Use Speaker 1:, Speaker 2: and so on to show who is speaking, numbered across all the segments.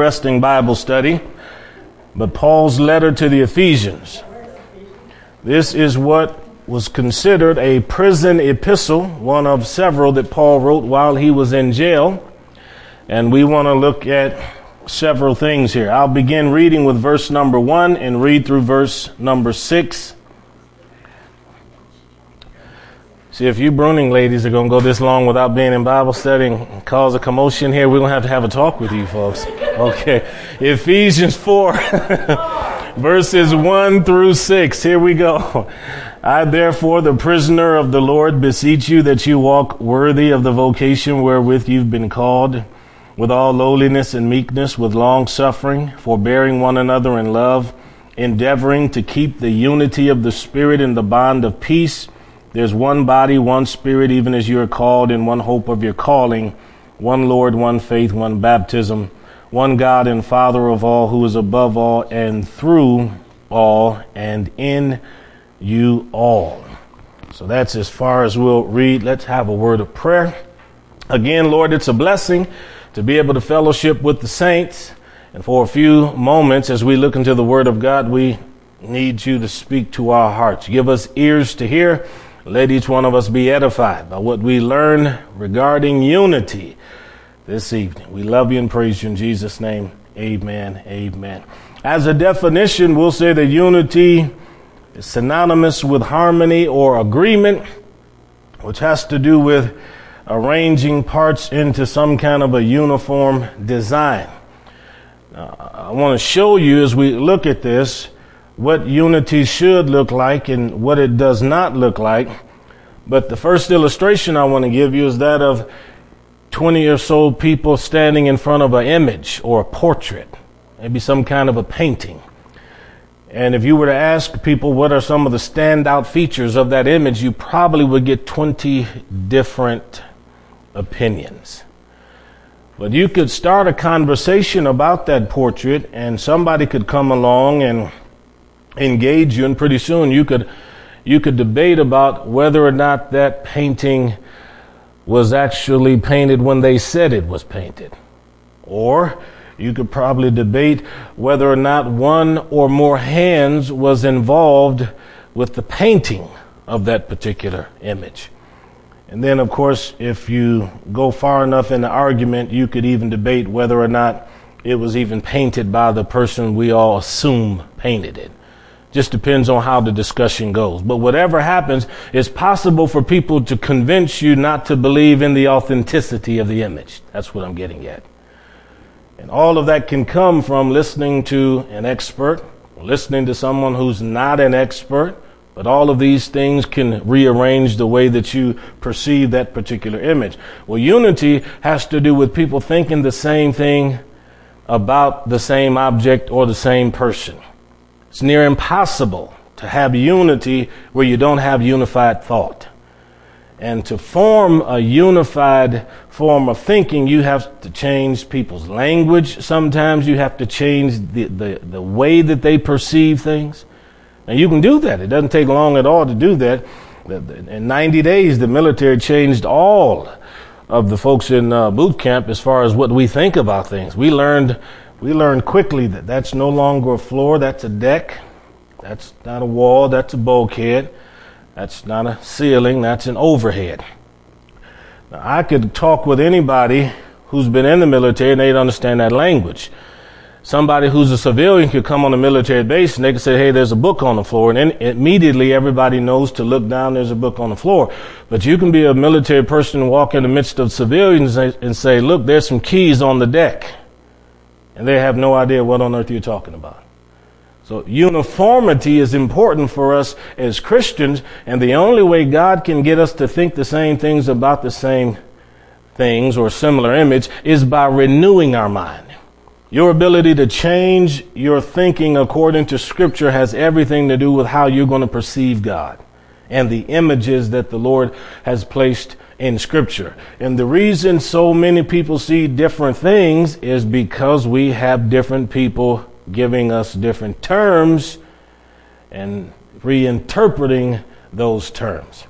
Speaker 1: Interesting Bible study, but Paul's letter to the Ephesians. This is what was considered a prison epistle, one of several that Paul wrote while he was in jail. And we want to look at several things here. I'll begin reading with verse number one and read through verse number six See, if you Bruning ladies are going to go this long without being in Bible study and cause a commotion here, we're going to have to have a talk with you folks. Okay. Ephesians 4, verses 1 through 6. Here we go. I therefore, the prisoner of the Lord, beseech you that you walk worthy of the vocation wherewith you've been called, with all lowliness and meekness, with long suffering, forbearing one another in love, endeavoring to keep the unity of the Spirit in the bond of peace. There's one body, one spirit, even as you are called in one hope of your calling, one Lord, one faith, one baptism, one God and Father of all, who is above all and through all and in you all. So that's as far as we'll read. Let's have a word of prayer. Again, Lord, it's a blessing to be able to fellowship with the saints. And for a few moments, as we look into the Word of God, we need you to speak to our hearts. Give us ears to hear let each one of us be edified by what we learn regarding unity this evening. We love you and praise you in Jesus' name. Amen. Amen. As a definition, we'll say that unity is synonymous with harmony or agreement, which has to do with arranging parts into some kind of a uniform design. Now, I want to show you as we look at this what unity should look like and what it does not look like. But the first illustration I want to give you is that of 20 or so people standing in front of an image or a portrait, maybe some kind of a painting. And if you were to ask people what are some of the standout features of that image, you probably would get 20 different opinions. But you could start a conversation about that portrait and somebody could come along and engage you, and pretty soon you could you could debate about whether or not that painting was actually painted when they said it was painted. Or you could probably debate whether or not one or more hands was involved with the painting of that particular image. And then, of course, if you go far enough in the argument, you could even debate whether or not it was even painted by the person we all assume painted it. Just depends on how the discussion goes. But whatever happens, it's possible for people to convince you not to believe in the authenticity of the image. That's what I'm getting at. And all of that can come from listening to an expert, listening to someone who's not an expert, but all of these things can rearrange the way that you perceive that particular image. Well, unity has to do with people thinking the same thing about the same object or the same person. It's near impossible to have unity where you don't have unified thought. And to form a unified form of thinking, you have to change people's language. Sometimes you have to change the, the, the way that they perceive things. And you can do that. It doesn't take long at all to do that. In 90 days, the military changed all of the folks in uh, boot camp as far as what we think about things. We learned we learned quickly that that's no longer a floor, that's a deck. That's not a wall, that's a bulkhead. That's not a ceiling, that's an overhead. Now, I could talk with anybody who's been in the military and they'd understand that language. Somebody who's a civilian could come on a military base and they could say, hey, there's a book on the floor. And immediately everybody knows to look down, there's a book on the floor. But you can be a military person and walk in the midst of civilians and say, look, there's some keys on the deck and they have no idea what on earth you're talking about. So uniformity is important for us as Christians, and the only way God can get us to think the same things about the same things or similar image is by renewing our mind. Your ability to change your thinking according to scripture has everything to do with how you're going to perceive God and the images that the Lord has placed in scripture. And the reason so many people see different things is because we have different people giving us different terms and reinterpreting those terms.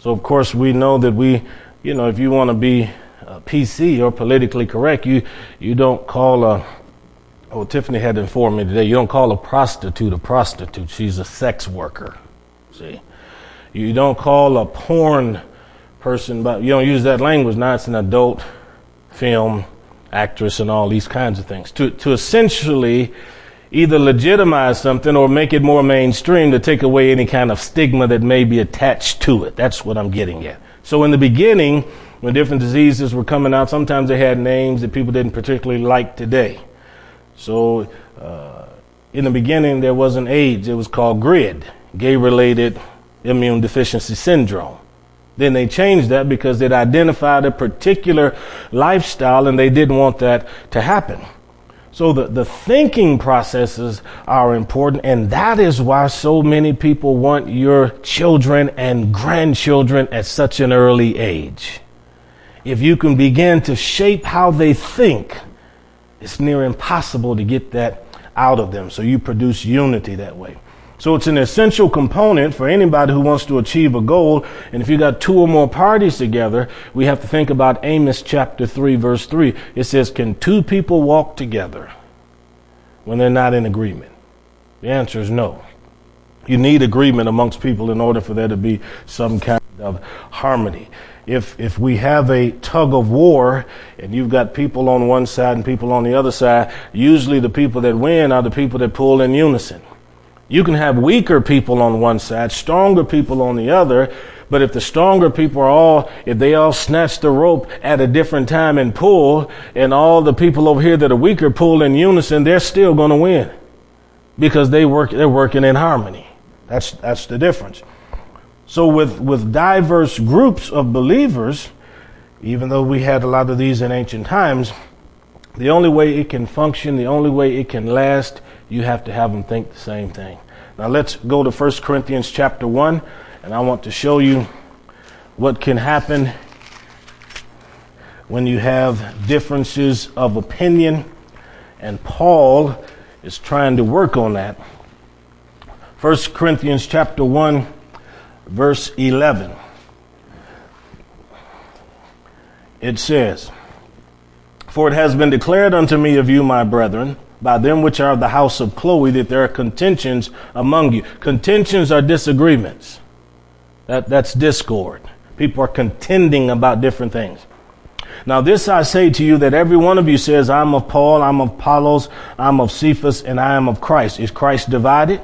Speaker 1: So of course we know that we, you know, if you want to be uh, PC or politically correct, you, you don't call a Oh, Tiffany had informed me today. You don't call a prostitute a prostitute. She's a sex worker. See, you don't call a porn person, but you don't use that language. Now it's an adult film actress and all these kinds of things. To to essentially either legitimize something or make it more mainstream to take away any kind of stigma that may be attached to it. That's what I'm getting at. So in the beginning, when different diseases were coming out, sometimes they had names that people didn't particularly like today. So, uh, in the beginning, there wasn't AIDS. It was called GRID, gay related immune deficiency syndrome. Then they changed that because it identified a particular lifestyle and they didn't want that to happen. So the, the thinking processes are important, and that is why so many people want your children and grandchildren at such an early age. If you can begin to shape how they think, it's near impossible to get that out of them. So you produce unity that way. So it's an essential component for anybody who wants to achieve a goal. And if you got two or more parties together, we have to think about Amos chapter 3 verse 3. It says, can two people walk together when they're not in agreement? The answer is no. You need agreement amongst people in order for there to be some kind of harmony if if we have a tug of war and you've got people on one side and people on the other side, usually the people that win are the people that pull in unison. You can have weaker people on one side, stronger people on the other, but if the stronger people are all, if they all snatch the rope at a different time and pull, and all the people over here that are weaker pull in unison, they're still going to win because they work, they're working in harmony. That's, that's the difference. So with, with diverse groups of believers, even though we had a lot of these in ancient times, the only way it can function, the only way it can last, you have to have them think the same thing. Now let's go to 1 Corinthians chapter 1, and I want to show you what can happen when you have differences of opinion, and Paul is trying to work on that. 1 Corinthians chapter 1 verse 11. It says, For it has been declared unto me of you, my brethren, by them which are of the house of Chloe, that there are contentions among you. Contentions are disagreements. That, that's discord. People are contending about different things. Now, this I say to you that every one of you says, I'm of Paul, I'm of Apollos, I'm of Cephas, and I am of Christ. Is Christ divided?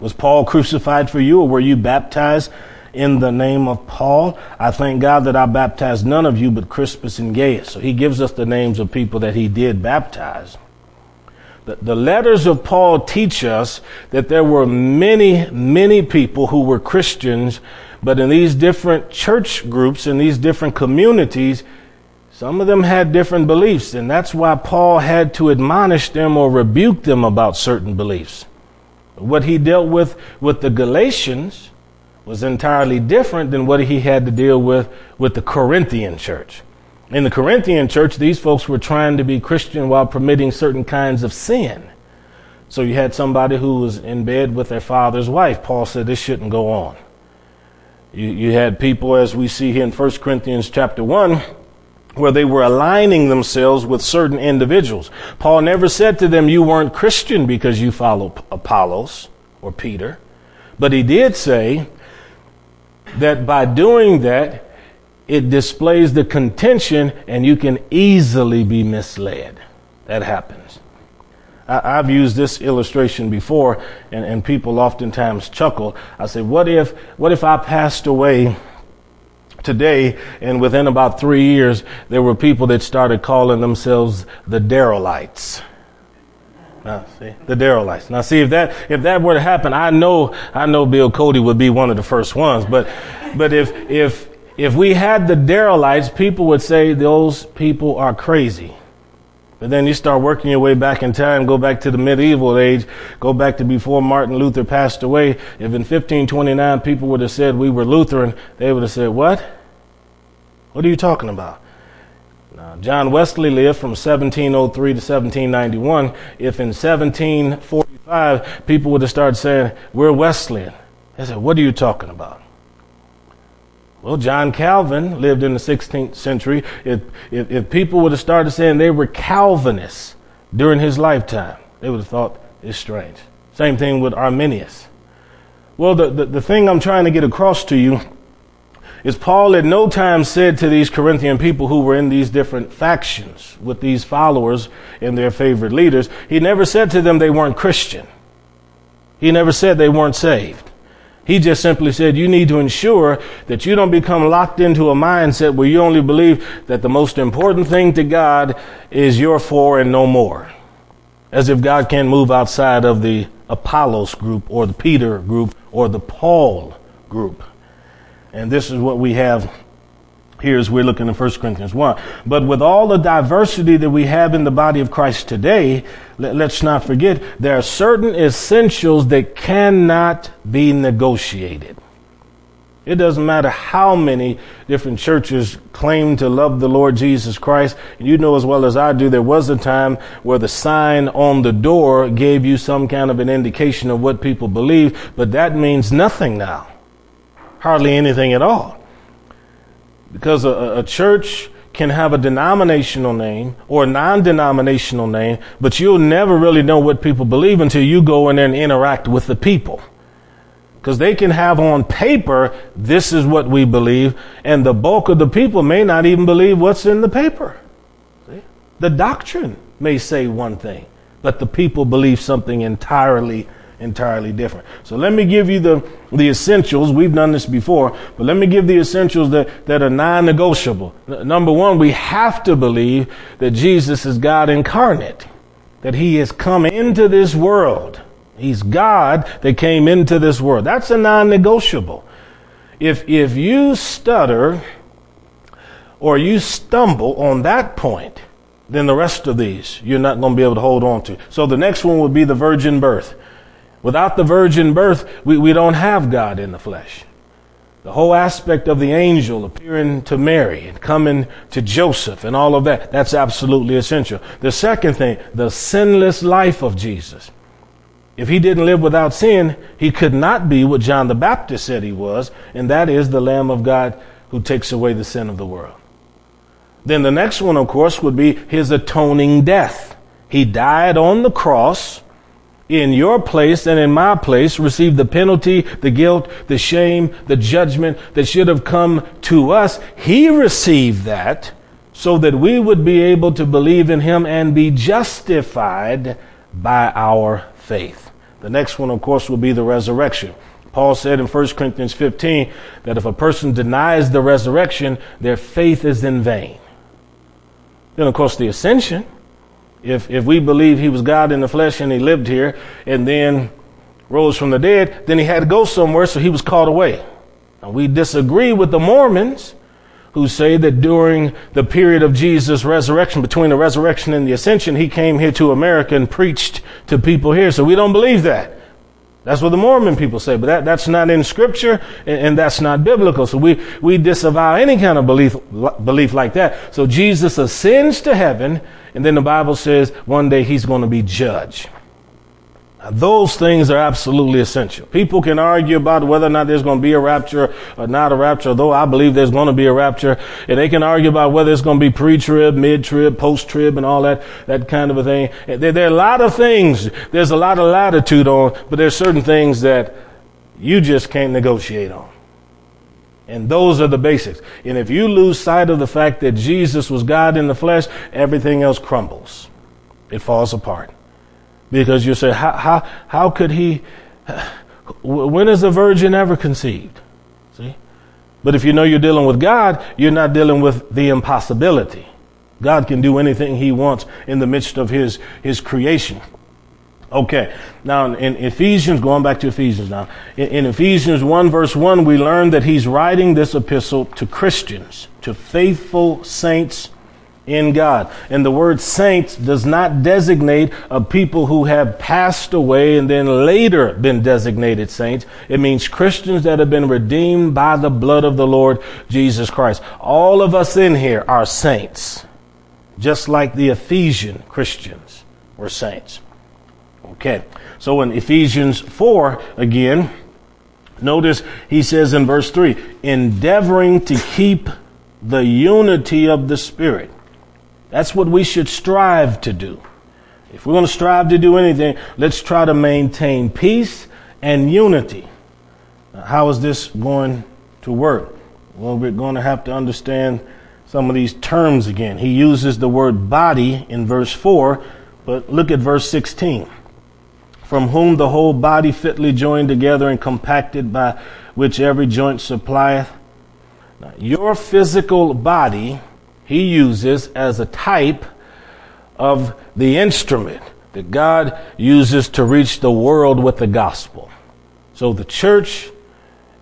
Speaker 1: Was Paul crucified for you or were you baptized in the name of Paul? I thank God that I baptized none of you but Crispus and Gaius. So he gives us the names of people that he did baptize. The, letters of Paul teach us that there were many, many people who were Christians, but in these different church groups, in these different communities, some of them had different beliefs, and that's why Paul had to admonish them or rebuke them about certain beliefs. What he dealt with with the Galatians was entirely different than what he had to deal with with the Corinthian church. In the Corinthian church, these folks were trying to be Christian while permitting certain kinds of sin. So you had somebody who was in bed with their father's wife. Paul said this shouldn't go on. You, you had people, as we see here in 1 Corinthians chapter 1, where they were aligning themselves with certain individuals. Paul never said to them, you weren't Christian because you follow Apollos or Peter. But he did say that by doing that, it displays the contention and you can easily be misled. That happens. I, have used this illustration before and, and people oftentimes chuckle. I say, what if, what if I passed away today, and within about three years, there were people that started calling themselves the Darylites. Now, see, the Darylites. Now, see if that if that were to happen, I know I know Bill Cody would be one of the first ones. But but if if if we had the Darylites, people would say those people are crazy. But then you start working your way back in time, go back to the medieval age, go back to before Martin Luther passed away. If in 1529 people would have said we were Lutheran, they would have said, What? What are you talking about? Now, John Wesley lived from 1703 to 1791. If in 1745 people would have started saying, We're Wesleyan, they said, What are you talking about? Well, John Calvin lived in the 16th century. If, if, if, people would have started saying they were Calvinists, during his lifetime, they would have thought it's strange. Same thing with Arminius. Well, the, the, the thing I'm trying to get across to you is Paul at no time said to these Corinthian people who were in these different factions with these followers and their favorite leaders, he never said to them they weren't Christian. He never said they weren't saved. He just simply said you need to ensure that you don't become locked into a mindset where you only believe that the most important thing to God is your four and no more. As if God can't move outside of the Apollos group or the Peter group or the Paul group. And this is what we have here as we're looking in 1 Corinthians 1. But with all the diversity that we have in the body of Christ today, let, us not forget there are certain essentials that cannot be negotiated. It doesn't matter how many different churches claim to love the Lord Jesus Christ. You know as well as I do, there was a time where the sign on the door gave you some kind of an indication of what people believe, but that means nothing now. Hardly anything at all. Because a, a church can have a denominational name or a non-denominational name, but you'll never really know what people believe until you go in there and interact with the people. Because they can have on paper, this is what we believe, and the bulk of the people may not even believe what's in the paper. See? The doctrine may say one thing, but the people believe something entirely entirely different. So let me give you the, the essentials. We've done this before, but let me give the essentials that, that are non-negotiable. N- number one, we have to believe that Jesus is God incarnate, that he has come into this world. He's God that came into this world. That's a non-negotiable. If, if you stutter or you stumble on that point, then the rest of these you're not going to be able to hold on to. So the next one would be the virgin birth. Without the virgin birth, we, we don't have God in the flesh. The whole aspect of the angel appearing to Mary and coming to Joseph and all of that, that's absolutely essential. The second thing, the sinless life of Jesus. If he didn't live without sin, he could not be what John the Baptist said he was, and that is the Lamb of God who takes away the sin of the world. Then the next one, of course, would be his atoning death. He died on the cross in your place and in my place received the penalty, the guilt, the shame, the judgment that should have come to us. He received that so that we would be able to believe in him and be justified by our faith. The next one, of course, will be the resurrection. Paul said in 1 Corinthians 15 that if a person denies the resurrection, their faith is in vain. Then, of course, the ascension if, if we believe he was God in the flesh and he lived here and then rose from the dead, then he had to go somewhere, so he was called away. And we disagree with the Mormons who say that during the period of Jesus' resurrection, between the resurrection and the ascension, he came here to America and preached to people here. So we don't believe that. That's what the Mormon people say, but that, that's not in scripture and, and, that's not biblical. So we, we disavow any kind of belief, belief like that. So Jesus ascends to heaven and then the Bible says one day he's going to be judge. Now, those things are absolutely essential. People can argue about whether or not there's going to be a rapture or not a rapture, though I believe there's going to be a rapture. And they can argue about whether it's going to be pre-trib, mid-trib, post-trib, and all that, that kind of a thing. There, there are a lot of things. There's a lot of latitude on, but there's certain things that you just can't negotiate on. And those are the basics. And if you lose sight of the fact that Jesus was God in the flesh, everything else crumbles. It falls apart. Because you say, how, how, how could he, when is a virgin ever conceived? See? But if you know you're dealing with God, you're not dealing with the impossibility. God can do anything he wants in the midst of his, his creation. Okay. Now in Ephesians, going back to Ephesians now, in, in, Ephesians 1 verse 1, we learn that he's writing this epistle to Christians, to faithful saints in God. And the word saints does not designate a people who have passed away and then later been designated saints. It means Christians that have been redeemed by the blood of the Lord Jesus Christ. All of us in here are saints, just like the Ephesian Christians were saints. Okay. So in Ephesians 4, again, notice he says in verse 3 endeavoring to keep the unity of the Spirit. That's what we should strive to do. If we're going to strive to do anything, let's try to maintain peace and unity. Now, how is this going to work? Well, we're going to have to understand some of these terms again. He uses the word body in verse 4, but look at verse 16. From whom the whole body fitly joined together and compacted by which every joint supplieth. Now, your physical body, he uses as a type of the instrument that God uses to reach the world with the gospel. So the church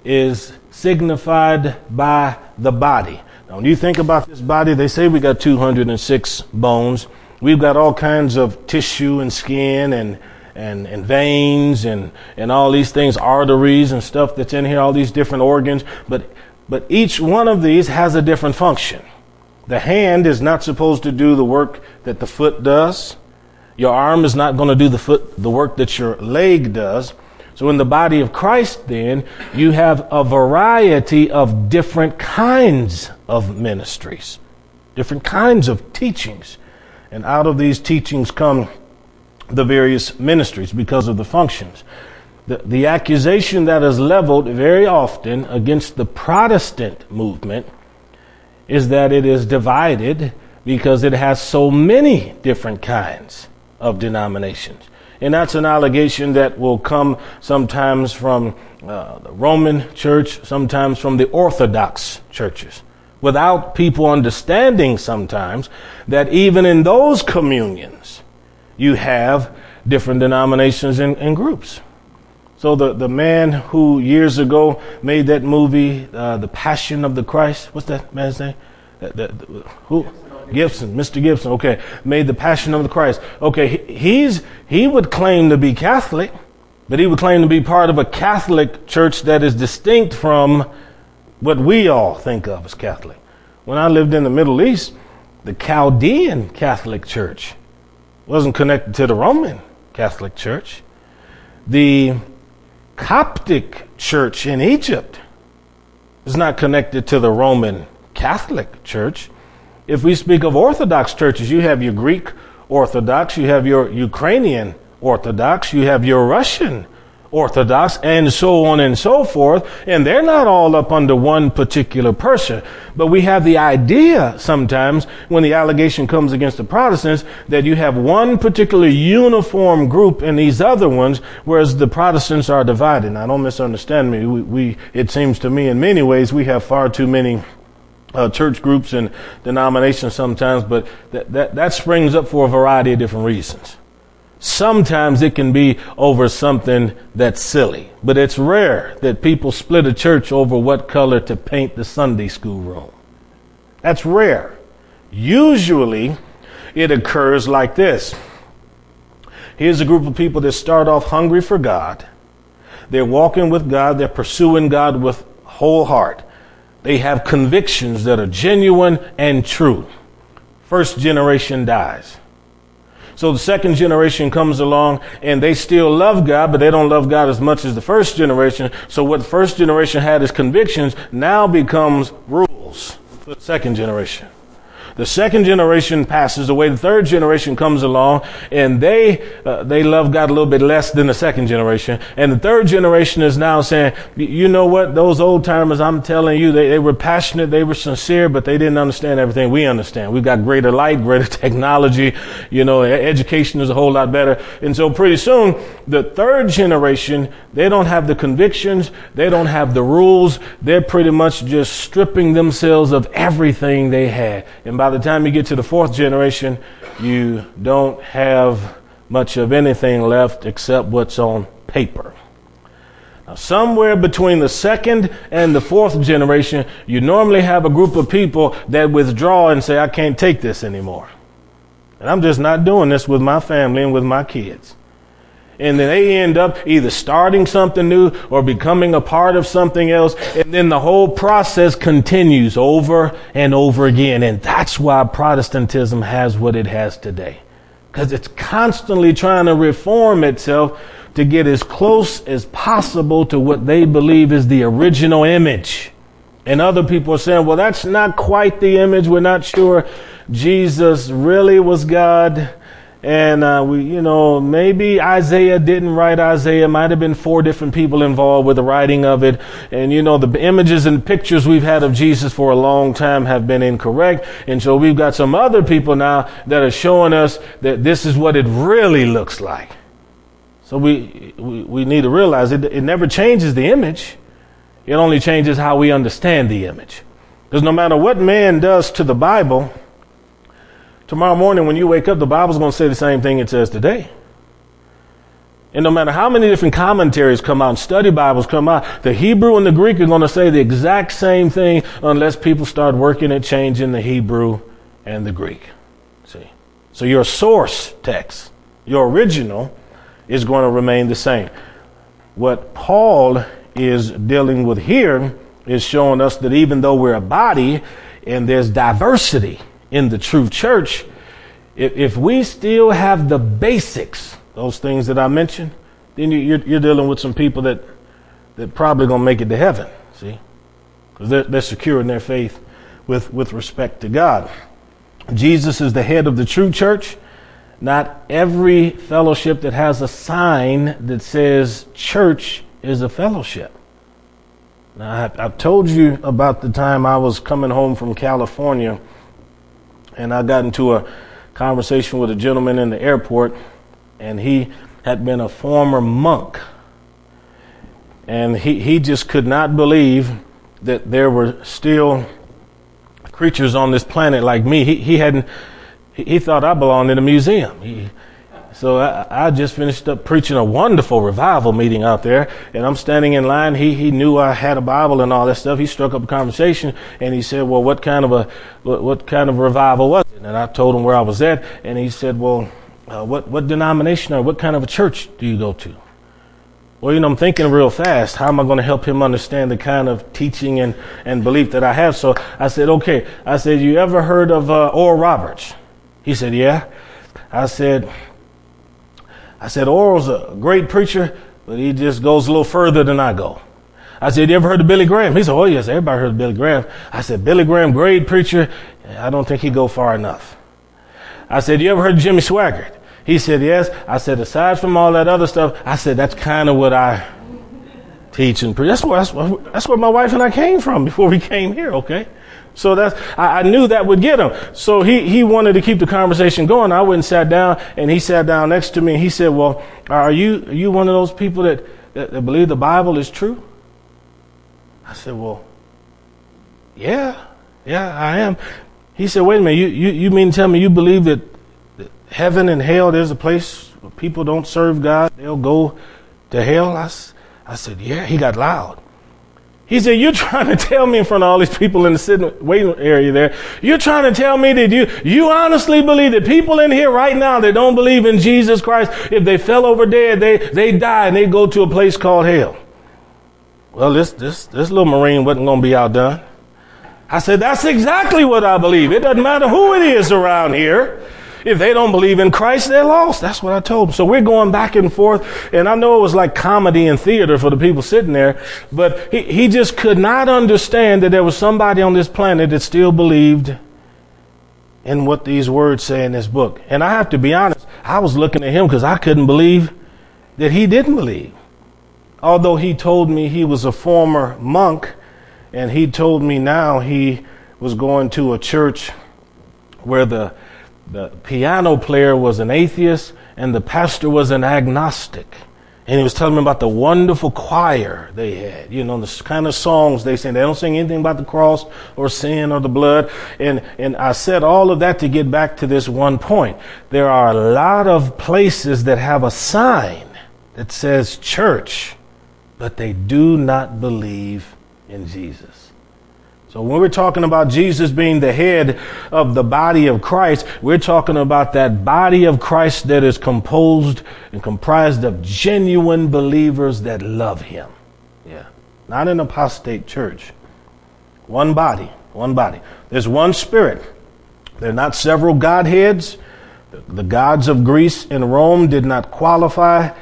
Speaker 1: is signified by the body. Now, when you think about this body, they say we got 206 bones. We've got all kinds of tissue and skin and, and, and veins and, and all these things, arteries and stuff that's in here, all these different organs. But, but each one of these has a different function. The hand is not supposed to do the work that the foot does. Your arm is not going to do the foot, the work that your leg does. So in the body of Christ, then, you have a variety of different kinds of ministries, different kinds of teachings. And out of these teachings come the various ministries because of the functions. The, the accusation that is leveled very often against the Protestant movement is that it is divided because it has so many different kinds of denominations. And that's an allegation that will come sometimes from uh, the Roman church, sometimes from the Orthodox churches, without people understanding sometimes that even in those communions, you have different denominations and, and groups. So the, the man who years ago made that movie, uh, The Passion of the Christ, what's that man's name? That, that, who? Gibson, Mr. Gibson, okay, made the Passion of the Christ. Okay, he's, he would claim to be Catholic, but he would claim to be part of a Catholic church that is distinct from what we all think of as Catholic. When I lived in the Middle East, the Chaldean Catholic Church wasn't connected to the Roman Catholic Church. The Coptic Church in Egypt is not connected to the Roman Catholic Church. If we speak of Orthodox churches, you have your Greek Orthodox, you have your Ukrainian Orthodox, you have your Russian Orthodox, and so on and so forth. And they're not all up under one particular person. But we have the idea sometimes when the allegation comes against the Protestants that you have one particular uniform group and these other ones, whereas the Protestants are divided. Now, don't misunderstand me. We, we it seems to me in many ways we have far too many uh, church groups and denominations sometimes, but that, that, that springs up for a variety of different reasons. Sometimes it can be over something that's silly, but it's rare that people split a church over what color to paint the Sunday school room. That's rare. Usually it occurs like this. Here's a group of people that start off hungry for God. They're walking with God. They're pursuing God with whole heart. They have convictions that are genuine and true. First generation dies. So the second generation comes along and they still love God, but they don't love God as much as the first generation. So what the first generation had as convictions now becomes rules for the second generation. The second generation passes away. The third generation comes along and they, uh, they love God a little bit less than the second generation. And the third generation is now saying, you know what? Those old timers, I'm telling you, they, they were passionate. They were sincere, but they didn't understand everything we understand. We've got greater light, greater technology. You know, education is a whole lot better. And so pretty soon, the third generation, they don't have the convictions. They don't have the rules. They're pretty much just stripping themselves of everything they had. And by the time you get to the fourth generation, you don't have much of anything left except what's on paper. Now, somewhere between the second and the fourth generation, you normally have a group of people that withdraw and say, I can't take this anymore. And I'm just not doing this with my family and with my kids and then they end up either starting something new or becoming a part of something else. And then the whole process continues over and over again. And that's why Protestantism has what it has today. Because it's constantly trying to reform itself to get as close as possible to what they believe is the original image. And other people are saying, well, that's not quite the image. We're not sure Jesus really was God And uh, we, you know, maybe Isaiah didn't write Isaiah. Might have been four different people involved with the writing of it. And you know, the images and pictures we've had of Jesus for a long time have been incorrect. And so we've got some other people now that are showing us that this is what it really looks like. So we we, we need to realize it. It never changes the image. It only changes how we understand the image. Because no matter what man does to the Bible, tomorrow morning when you wake up, the Bible's going to say the same thing it says today. And no matter how many different commentaries come out, and study Bibles come out, the Hebrew and the Greek are going to say the exact same thing unless people start working at changing the Hebrew and the Greek. See? So your source text, your original, is going to remain the same. What Paul is dealing with here is showing us that even though we're a body and there's diversity in the true church, if, if we still have the basics, those things that I mentioned, then you, are you're dealing with some people that that probably gonna make it to heaven. See, because they're, they're secure in their faith with with respect to God. Jesus is the head of the true church. Not every fellowship that has a sign that says church is a fellowship. Now, I, have told you about the time I was coming home from California and I got into a conversation with a gentleman in the airport, and he had been a former monk. And he, he just could not believe that there were still creatures on this planet like me. He, he hadn't, he thought I belonged in a museum. He, so I, I, just finished up preaching a wonderful revival meeting out there, and I'm standing in line. He he knew I had a Bible and all that stuff. He struck up a conversation, and he said, "Well, what kind of a what, what kind of revival was it?" And I told him where I was at, and he said, "Well, uh, what what denomination or what kind of a church do you go to?" Well, you know, I'm thinking real fast. How am I going to help him understand the kind of teaching and, and belief that I have? So I said, okay. I said, you ever heard of uh, Oral Roberts? He said, yeah. I said, I said, Oral's a great preacher, but he just goes a little further than I go. I said, you ever heard of Billy Graham? He said, oh yes, everybody heard of Billy Graham. I said, Billy Graham, great preacher. I don't think he go far enough. I said, you ever heard of Jimmy Swaggart? He said, yes. I said, aside from all that other stuff, I said, that's kind of what I teach and preach. That's where, that's, where, that's where my wife and I came from before we came here, okay? So that's, I, I, knew that would get him. So he, he wanted to keep the conversation going. I went and sat down and he sat down next to me and he said, well, are you, are you one of those people that, that, that believe the Bible is true? I said, well, yeah, yeah, I am. He said, wait a minute, you, you, you mean to tell me you believe that heaven and hell, there's a place where people don't serve God, they'll go to hell? I, I said, yeah, he got loud. He said, You're trying to tell me in front of all these people in the sitting waiting area there, you're trying to tell me that you, you honestly believe that people in here right now that don't believe in Jesus Christ, if they fell over dead, they, they die and they go to a place called hell. Well, this, this, this little Marine wasn't going to be outdone. I said, That's exactly what I believe. It doesn't matter who it is around here. If they don't believe in Christ, they're lost. That's what I told them. So we're going back and forth. And I know it was like comedy and theater for the people sitting there, but he, he just could not understand that there was somebody on this planet that still believed in what these words say in this book. And I have to be honest, I was looking at him because I couldn't believe that he didn't believe. Although he told me he was a former monk and he told me now he was going to a church where the the piano player was an atheist and the pastor was an agnostic. And he was telling me about the wonderful choir they had, you know, the kind of songs they sing. They don't sing anything about the cross or sin or the blood. And, and I said all of that to get back to this one point. There are a lot of places that have a sign that says church, but they do not believe in Jesus. So when we're talking about Jesus being the head of the body of Christ, we're talking about that body of Christ that is composed and comprised of genuine believers that love him. Yeah. Not an apostate church. One body, one body. There's one spirit. There are not several godheads. The gods of Greece and Rome did not qualify.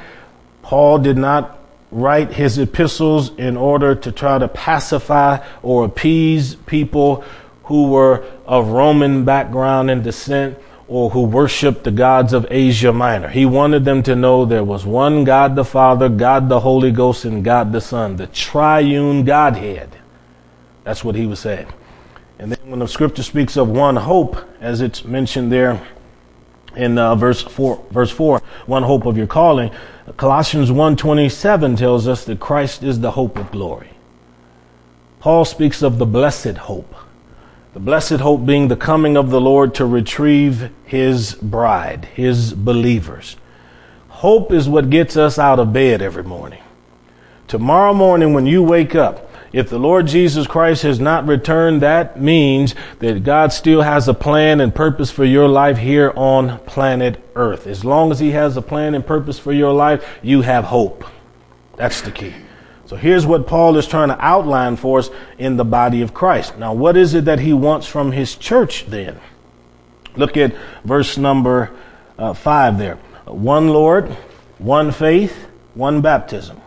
Speaker 1: Paul did not write his epistles in order to try to pacify or appease people who were of Roman background and descent or who worshiped the gods of Asia Minor. He wanted them to know there was one God the Father, God the Holy Ghost, and God the Son, the triune Godhead. That's what he was saying. And then when the scripture speaks of one hope, as it's mentioned there in uh, verse four, verse four, one hope of your calling, Colossians 1.27 tells us that Christ is the hope of glory. Paul speaks of the blessed hope. The blessed hope being the coming of the Lord to retrieve his bride, his believers. Hope is what gets us out of bed every morning. Tomorrow morning when you wake up, if the Lord Jesus Christ has not returned, that means that God still has a plan and purpose for your life here on planet Earth. As long as He has a plan and purpose for your life, you have hope. That's the key. So here's what Paul is trying to outline for us in the body of Christ. Now, what is it that he wants from his church then? Look at verse number uh, five there. One Lord, one faith, one baptism.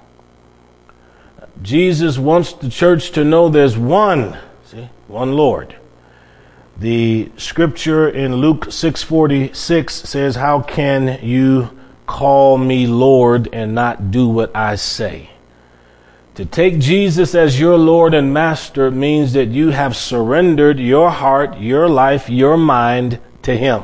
Speaker 1: Jesus wants the church to know there's one, see, one Lord. The scripture in Luke 6:46 says, "How can you call me Lord and not do what I say?" To take Jesus as your Lord and Master means that you have surrendered your heart, your life, your mind to Him.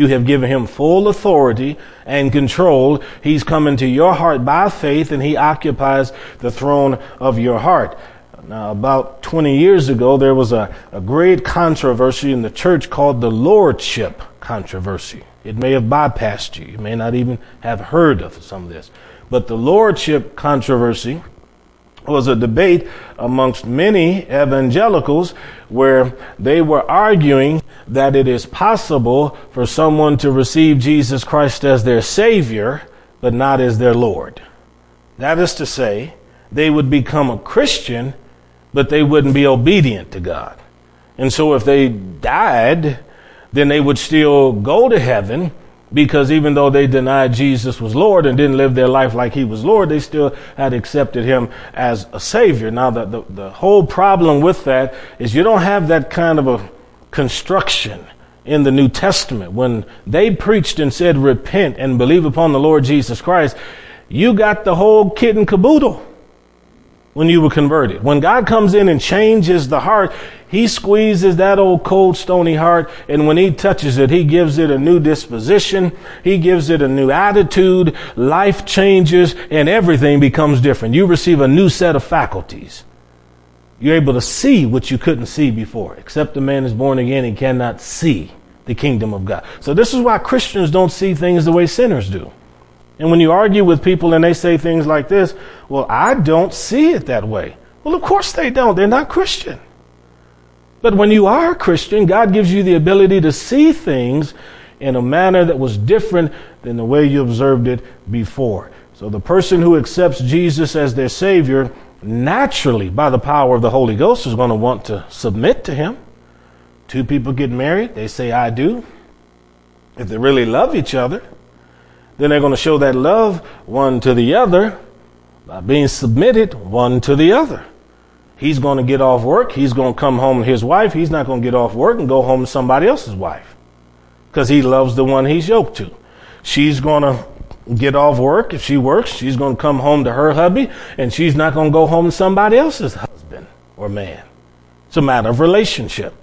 Speaker 1: You have given him full authority and control. He's come into your heart by faith and he occupies the throne of your heart. Now, about 20 years ago, there was a, a great controversy in the church called the Lordship controversy. It may have bypassed you. You may not even have heard of some of this. But the Lordship controversy was a debate amongst many evangelicals where they were arguing that it is possible for someone to receive Jesus Christ as their Savior, but not as their Lord. That is to say, they would become a Christian, but they wouldn't be obedient to God. And so if they died, then they would still go to heaven, because even though they denied Jesus was Lord and didn't live their life like he was Lord, they still had accepted him as a Savior. Now, the, the, the, whole problem with that is you don't have that kind of a construction in the New Testament. When they preached and said, repent and believe upon the Lord Jesus Christ, you got the whole kit and caboodle when you were converted. When God comes in and changes the heart, he squeezes that old cold stony heart and when he touches it, he gives it a new disposition. He gives it a new attitude. Life changes and everything becomes different. You receive a new set of faculties. You're able to see what you couldn't see before. Except the man is born again and cannot see the kingdom of God. So this is why Christians don't see things the way sinners do. And when you argue with people and they say things like this, well, I don't see it that way. Well, of course they don't. They're not Christian. But when you are a Christian, God gives you the ability to see things in a manner that was different than the way you observed it before. So the person who accepts Jesus as their Savior, naturally, by the power of the Holy Ghost, is going to want to submit to Him. Two people get married, they say, I do. If they really love each other, then they're going to show that love one to the other by being submitted one to the other. He's going to get off work. He's going to come home to his wife. He's not going to get off work and go home to somebody else's wife because he loves the one he's yoked to. She's going to get off work. If she works, she's going to come home to her hubby and she's not going to go home to somebody else's husband or man. It's a matter of relationship.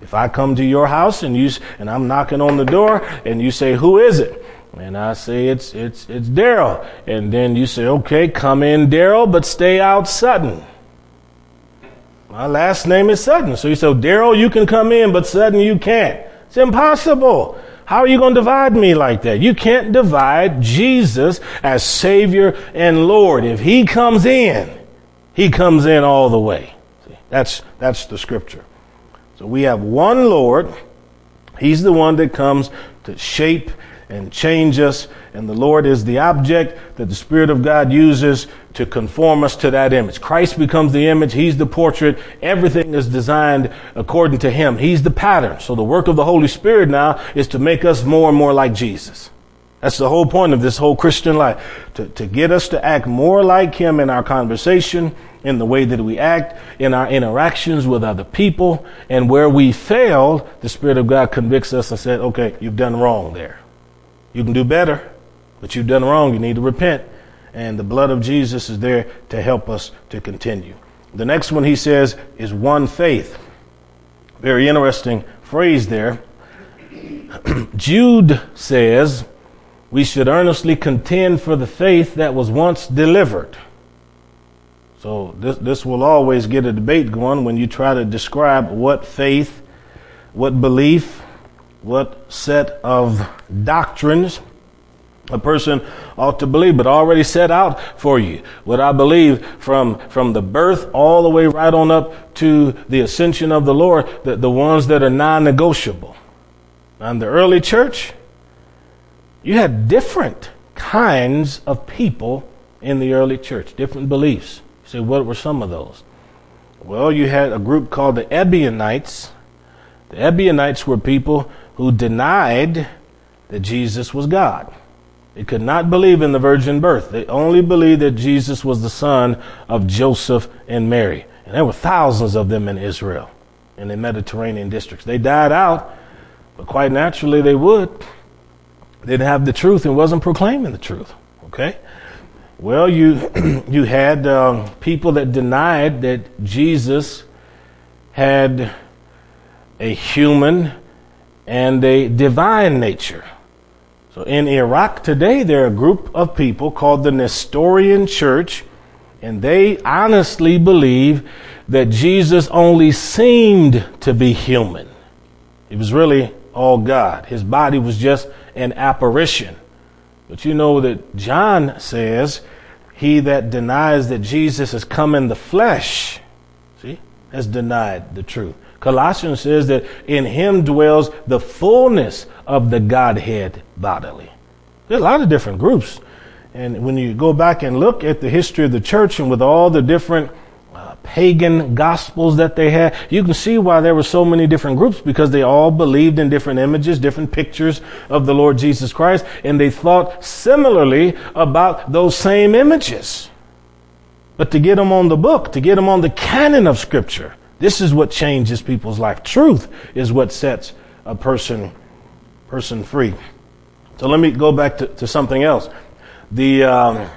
Speaker 1: If I come to your house and you, and I'm knocking on the door and you say, who is it? And I say, it's, it's, it's Daryl. And then you say, okay, come in Daryl, but stay out Sutton. My last name is Sutton. So you say, oh, Daryl, you can come in, but Sutton, you can't. It's impossible. How are you going to divide me like that? You can't divide Jesus as Savior and Lord. If He comes in, He comes in all the way. See, that's, that's the scripture. So we have one Lord. He's the one that comes to shape and change us. And the Lord is the object that the Spirit of God uses to conform us to that image. Christ becomes the image. He's the portrait. Everything is designed according to Him. He's the pattern. So the work of the Holy Spirit now is to make us more and more like Jesus. That's the whole point of this whole Christian life. To, to get us to act more like Him in our conversation, in the way that we act, in our interactions with other people. And where we fail, the Spirit of God convicts us and said, okay, you've done wrong there. You can do better, but you've done wrong. You need to repent. And the blood of Jesus is there to help us to continue. The next one he says is one faith. Very interesting phrase there. Jude says, we should earnestly contend for the faith that was once delivered. So this, this will always get a debate going when you try to describe what faith, what belief, what set of doctrines a person ought to believe, but already set out for you. What I believe from, from the birth all the way right on up to the ascension of the Lord, the, the ones that are non-negotiable. And the early church, you had different kinds of people in the early church, different beliefs. You say, what were some of those? Well, you had a group called the Ebionites. The Ebionites were people who denied that Jesus was God. They could not believe in the virgin birth. They only believed that Jesus was the son of Joseph and Mary. And there were thousands of them in Israel, in the Mediterranean districts. They died out, but quite naturally they would They didn't have the truth and wasn't proclaiming the truth. Okay? Well, you you had um, people that denied that Jesus had a human and a divine nature. So in Iraq today, there are a group of people called the Nestorian Church, and they honestly believe that Jesus only seemed to be human. He was really all God. His body was just an apparition. But you know that John says, He that denies that Jesus has come in the flesh, has denied the truth. Colossians says that in him dwells the fullness of the Godhead bodily. There's a lot of different groups. And when you go back and look at the history of the church and with all the different uh, pagan gospels that they had. You can see why there were so many different groups because they all believed in different images, different pictures of the Lord Jesus Christ, and they thought similarly about those same images. But to get them on the book, to get them on the canon of scripture, this is what changes people's life. Truth is what sets a person, person free. So let me go back to, to something else. The, um,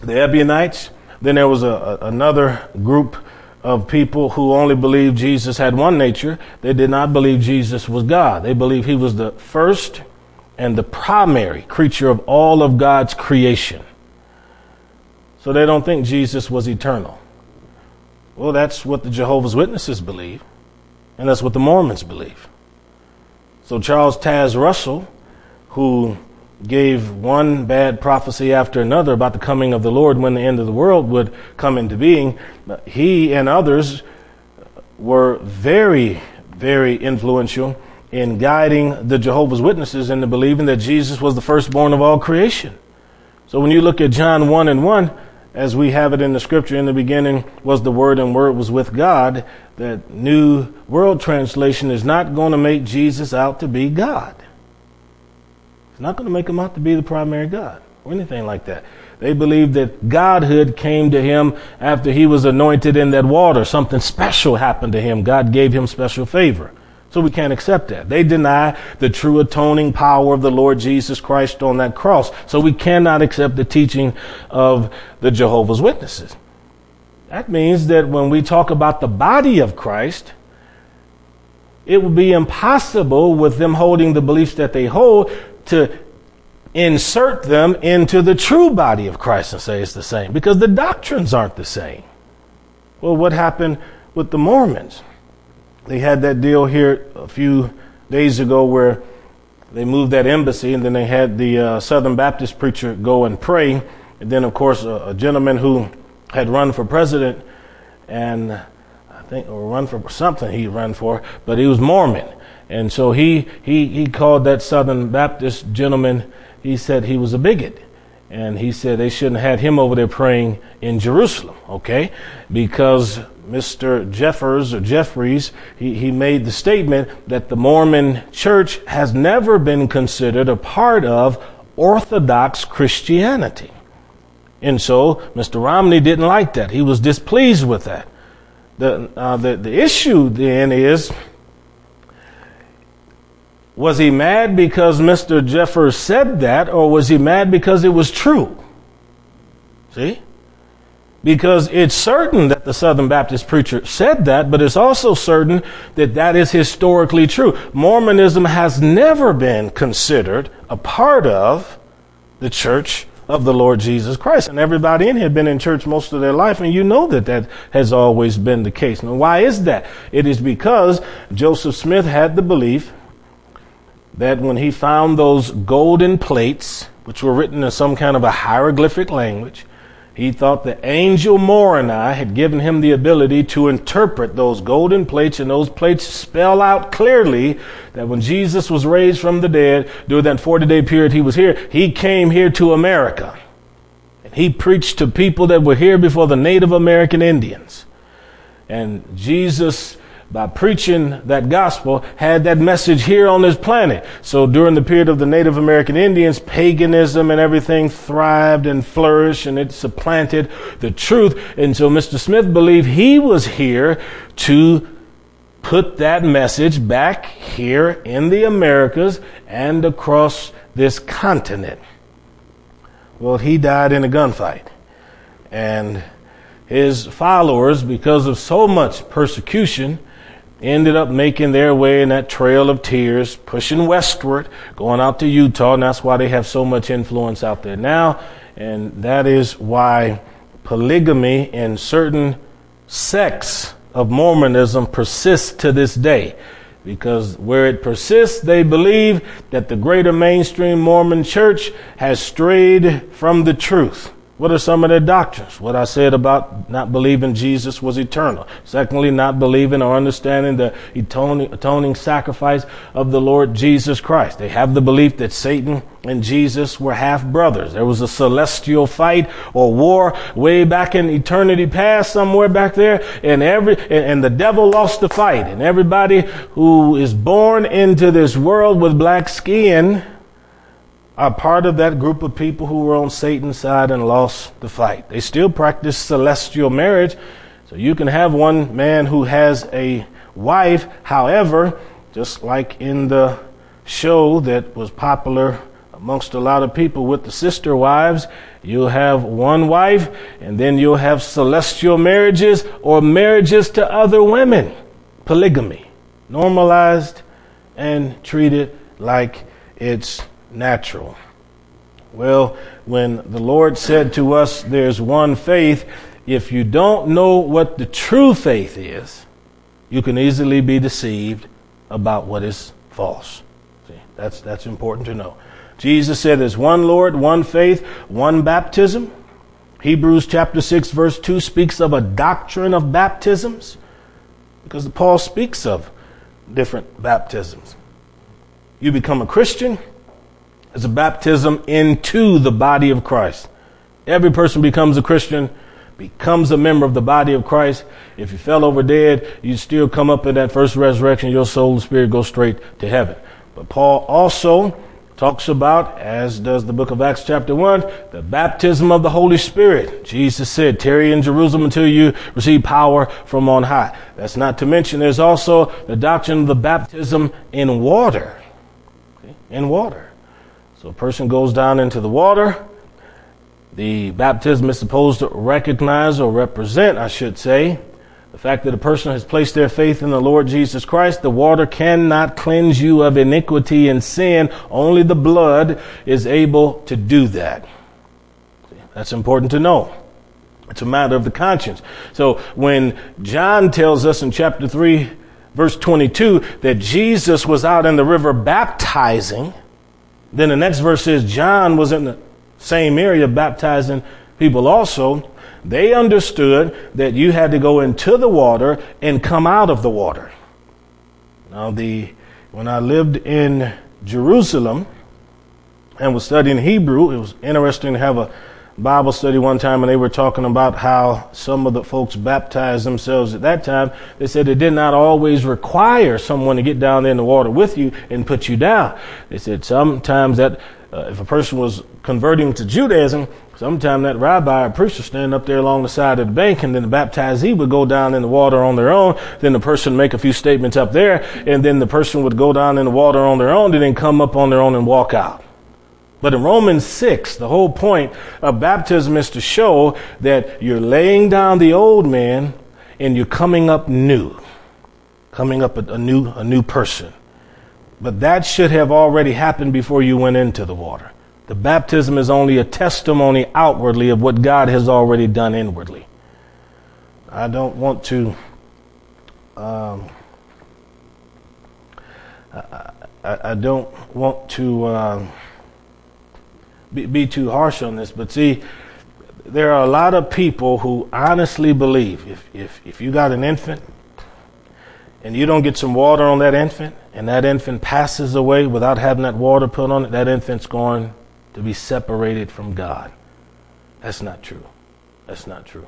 Speaker 1: the Ebionites, then there was a, a, another group of people who only believed Jesus had one nature. They did not believe Jesus was God. They believed he was the first and the primary creature of all of God's creation. So they don't think Jesus was eternal. Well, that's what the Jehovah's Witnesses believe, and that's what the Mormons believe. So Charles Taze Russell, who gave one bad prophecy after another about the coming of the Lord when the end of the world would come into being, he and others were very, very influential in guiding the Jehovah's Witnesses into believing that Jesus was the firstborn of all creation. So when you look at John 1 and 1, as we have it in the scripture, in the beginning was the Word, and Word was with God. That New World Translation is not going to make Jesus out to be God It's not going to make him out to be the primary God or anything like that. They believed that Godhood came to him after he was anointed in that water. Something special happened to him. God gave him special favor. So we can't accept that. They deny the true atoning power of the Lord Jesus Christ on that cross. So we cannot accept the teaching of the Jehovah's Witnesses. That means that when we talk about the body of Christ, it would be impossible with them holding the beliefs that they hold to insert them into the true body of Christ and say it's the same because the doctrines aren't the same. Well, what happened with the Mormons? They had that deal here a few days ago where they moved that embassy and then they had the uh, Southern Baptist preacher go and pray. And then, of course, a, a gentleman who had run for president and I think, or run for something he ran for, but he was Mormon. And so he, he, he called that Southern Baptist gentleman, he said he was a bigot. And he said they shouldn't have had him over there praying in Jerusalem, okay? Because Mr. Jeffers or Jeffries, he, he made the statement that the Mormon church has never been considered a part of Orthodox Christianity. And so Mr. Romney didn't like that. He was displeased with that. The, uh, the, the issue then is was he mad because Mr. Jeffers said that, or was he mad because it was true? See? Because it's certain that the Southern Baptist preacher said that, but it's also certain that that is historically true. Mormonism has never been considered a part of the church of the Lord Jesus Christ. And everybody in here been in church most of their life, and you know that that has always been the case. Now, why is that? It is because Joseph Smith had the belief that when he found those golden plates, which were written in some kind of a hieroglyphic language, he thought the angel Moroni had given him the ability to interpret those golden plates, and those plates spell out clearly that when Jesus was raised from the dead, during that 40 day period he was here, he came here to America. And he preached to people that were here before the Native American Indians. And Jesus by preaching that gospel, had that message here on this planet. So during the period of the Native American Indians, paganism and everything thrived and flourished and it supplanted the truth. And so Mr. Smith believed he was here to put that message back here in the Americas and across this continent. Well, he died in a gunfight. And his followers, because of so much persecution, ended up making their way in that trail of tears, pushing westward, going out to Utah, and that's why they have so much influence out there now. And that is why polygamy in certain sects of Mormonism persists to this day. Because where it persists, they believe that the greater mainstream Mormon church has strayed from the truth. What are some of their doctrines? What I said about not believing Jesus was eternal. Secondly, not believing or understanding the atoning, atoning sacrifice of the Lord Jesus Christ. They have the belief that Satan and Jesus were half brothers. There was a celestial fight or war way back in eternity past, somewhere back there, and every and, and the devil lost the fight. And everybody who is born into this world with black skin are part of that group of people who were on Satan's side and lost the fight. They still practice celestial marriage. So you can have one man who has a wife. However, just like in the show that was popular amongst a lot of people with the sister wives, you'll have one wife and then you'll have celestial marriages or marriages to other women. Polygamy. Normalized and treated like it's natural. Well, when the Lord said to us, there's one faith, if you don't know what the true faith is, you can easily be deceived about what is false. See, that's, that's important to know. Jesus said there's one Lord, one faith, one baptism. Hebrews chapter 6 verse 2 speaks of a doctrine of baptisms because Paul speaks of different baptisms. You become a Christian, it's a baptism into the body of Christ. Every person becomes a Christian, becomes a member of the body of Christ. If you fell over dead, you still come up in that first resurrection, your soul and spirit go straight to heaven. But Paul also talks about, as does the book of Acts chapter 1, the baptism of the Holy Spirit. Jesus said, tarry in Jerusalem until you receive power from on high. That's not to mention there's also the doctrine of the baptism in water. In water. So a person goes down into the water. The baptism is supposed to recognize or represent, I should say, the fact that a person has placed their faith in the Lord Jesus Christ. The water cannot cleanse you of iniquity and sin. Only the blood is able to do that. That's important to know. It's a matter of the conscience. So when John tells us in chapter 3, verse 22, that Jesus was out in the river baptizing, then the next verse says John was in the same area baptizing people also. They understood that you had to go into the water and come out of the water. Now, the when I lived in Jerusalem and was studying Hebrew, it was interesting to have a Bible study one time and they were talking about how some of the folks baptized themselves at that time. They said it did not always require someone to get down there in the water with you and put you down. They said sometimes that uh, if a person was converting to Judaism, sometimes that rabbi or priest preacher stand up there along the side of the bank and then the baptizee would go down in the water on their own. Then the person make a few statements up there and then the person would go down in the water on their own and then come up on their own and walk out. But in Romans 6, the whole point of baptism is to show that you're laying down the old man and you're coming up new. Coming up a, a new, a new person. But that should have already happened before you went into the water. The baptism is only a testimony outwardly of what God has already done inwardly. I don't want to. Um, I, I, I, don't want to uh, be, be too harsh on this, but see, there are a lot of people who honestly believe if, if, if you got an infant and you don't get some water on that infant, and that infant passes away without having that water put on it, that infant's going to be separated from God. That's not true. That's not true.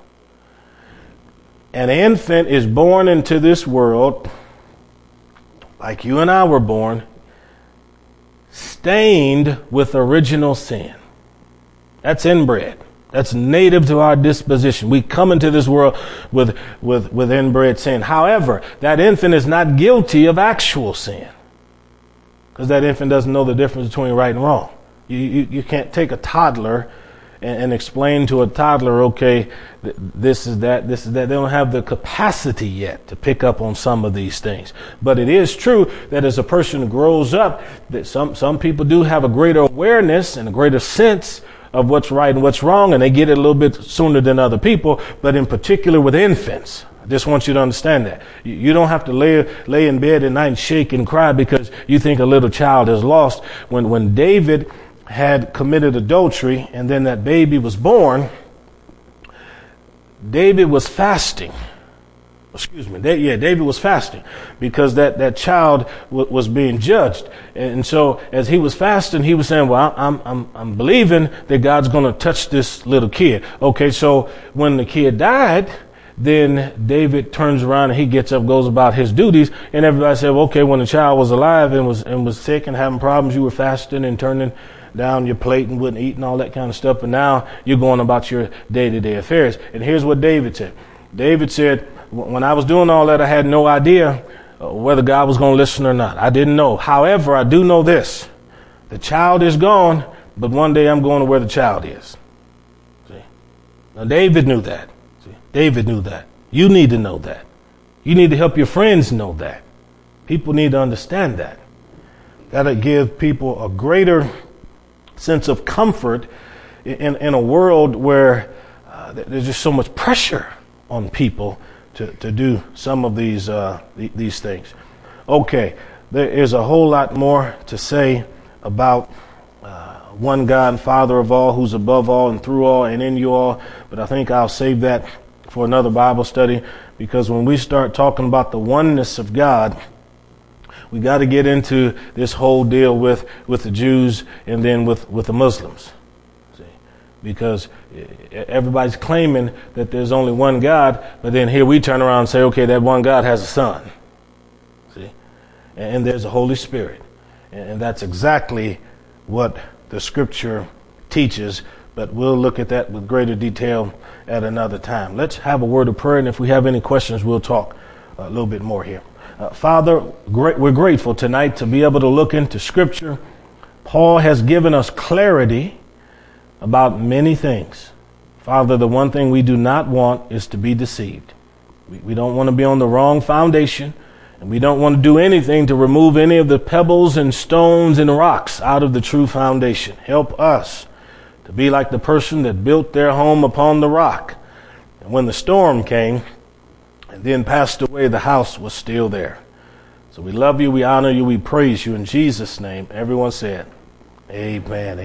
Speaker 1: An infant is born into this world like you and I were born, stained with original sin. That's inbred. That's native to our disposition. We come into this world with, with, with inbred sin. However, that infant is not guilty of actual sin. Because that infant doesn't know the difference between right and wrong. You, you, you can't take a toddler and, and, explain to a toddler, okay, th- this is that, this is that. They don't have the capacity yet to pick up on some of these things. But it is true that as a person grows up, that some, some people do have a greater awareness and a greater sense of what's right and what's wrong, and they get it a little bit sooner than other people, but in particular with infants. I just want you to understand that. You don't have to lay, lay in bed at night and shake and cry because you think a little child is lost. When, when David had committed adultery and then that baby was born, David was fasting excuse me, yeah, David was fasting because that, that child w- was being judged. And so as he was fasting, he was saying, well, I'm, I'm, I'm believing that God's going to touch this little kid. Okay. So when the kid died, then David turns around and he gets up, goes about his duties, and everybody said, well, okay, when the child was alive and was, and was sick and having problems, you were fasting and turning down your plate and wouldn't eat and all that kind of stuff. But now you're going about your day to day affairs. And here's what David said. David said, when I was doing all that, I had no idea uh, whether God was going to listen or not. I didn't know. However, I do know this. The child is gone, but one day I'm going to where the child is. See? Now, David knew that. See? David knew that. You need to know that. You need to help your friends know that. People need to understand that. That'll give people a greater sense of comfort in, in a world where uh, there's just so much pressure on people to, to do some of these, uh, these things. Okay, there is a whole lot more to say about uh, one God Father of all, who's above all and through all and in you all, but I think I'll save that for another Bible study because when we start talking about the oneness of God, we got to get into this whole deal with, with the Jews and then with, with the Muslims See? because everybody's claiming that there's only one God, but then here we turn around and say, okay, that one God has a son. See? And there's a Holy Spirit. And that's exactly what the scripture teaches, but we'll look at that with greater detail at another time. Let's have a word of prayer, and if we have any questions, we'll talk a little bit more here. Uh, Father, great, we're grateful tonight to be able to look into scripture. Paul has given us clarity about many things. Father, the one thing we do not want is to be deceived. We, we don't want to be on the wrong foundation, and we don't want to do anything to remove any of the pebbles and stones and rocks out of the true foundation. Help us to be like the person that built their home upon the rock. And when the storm came and then passed away, the house was still there. So we love you, we honor you, we praise you in Jesus' name. Everyone said, Amen.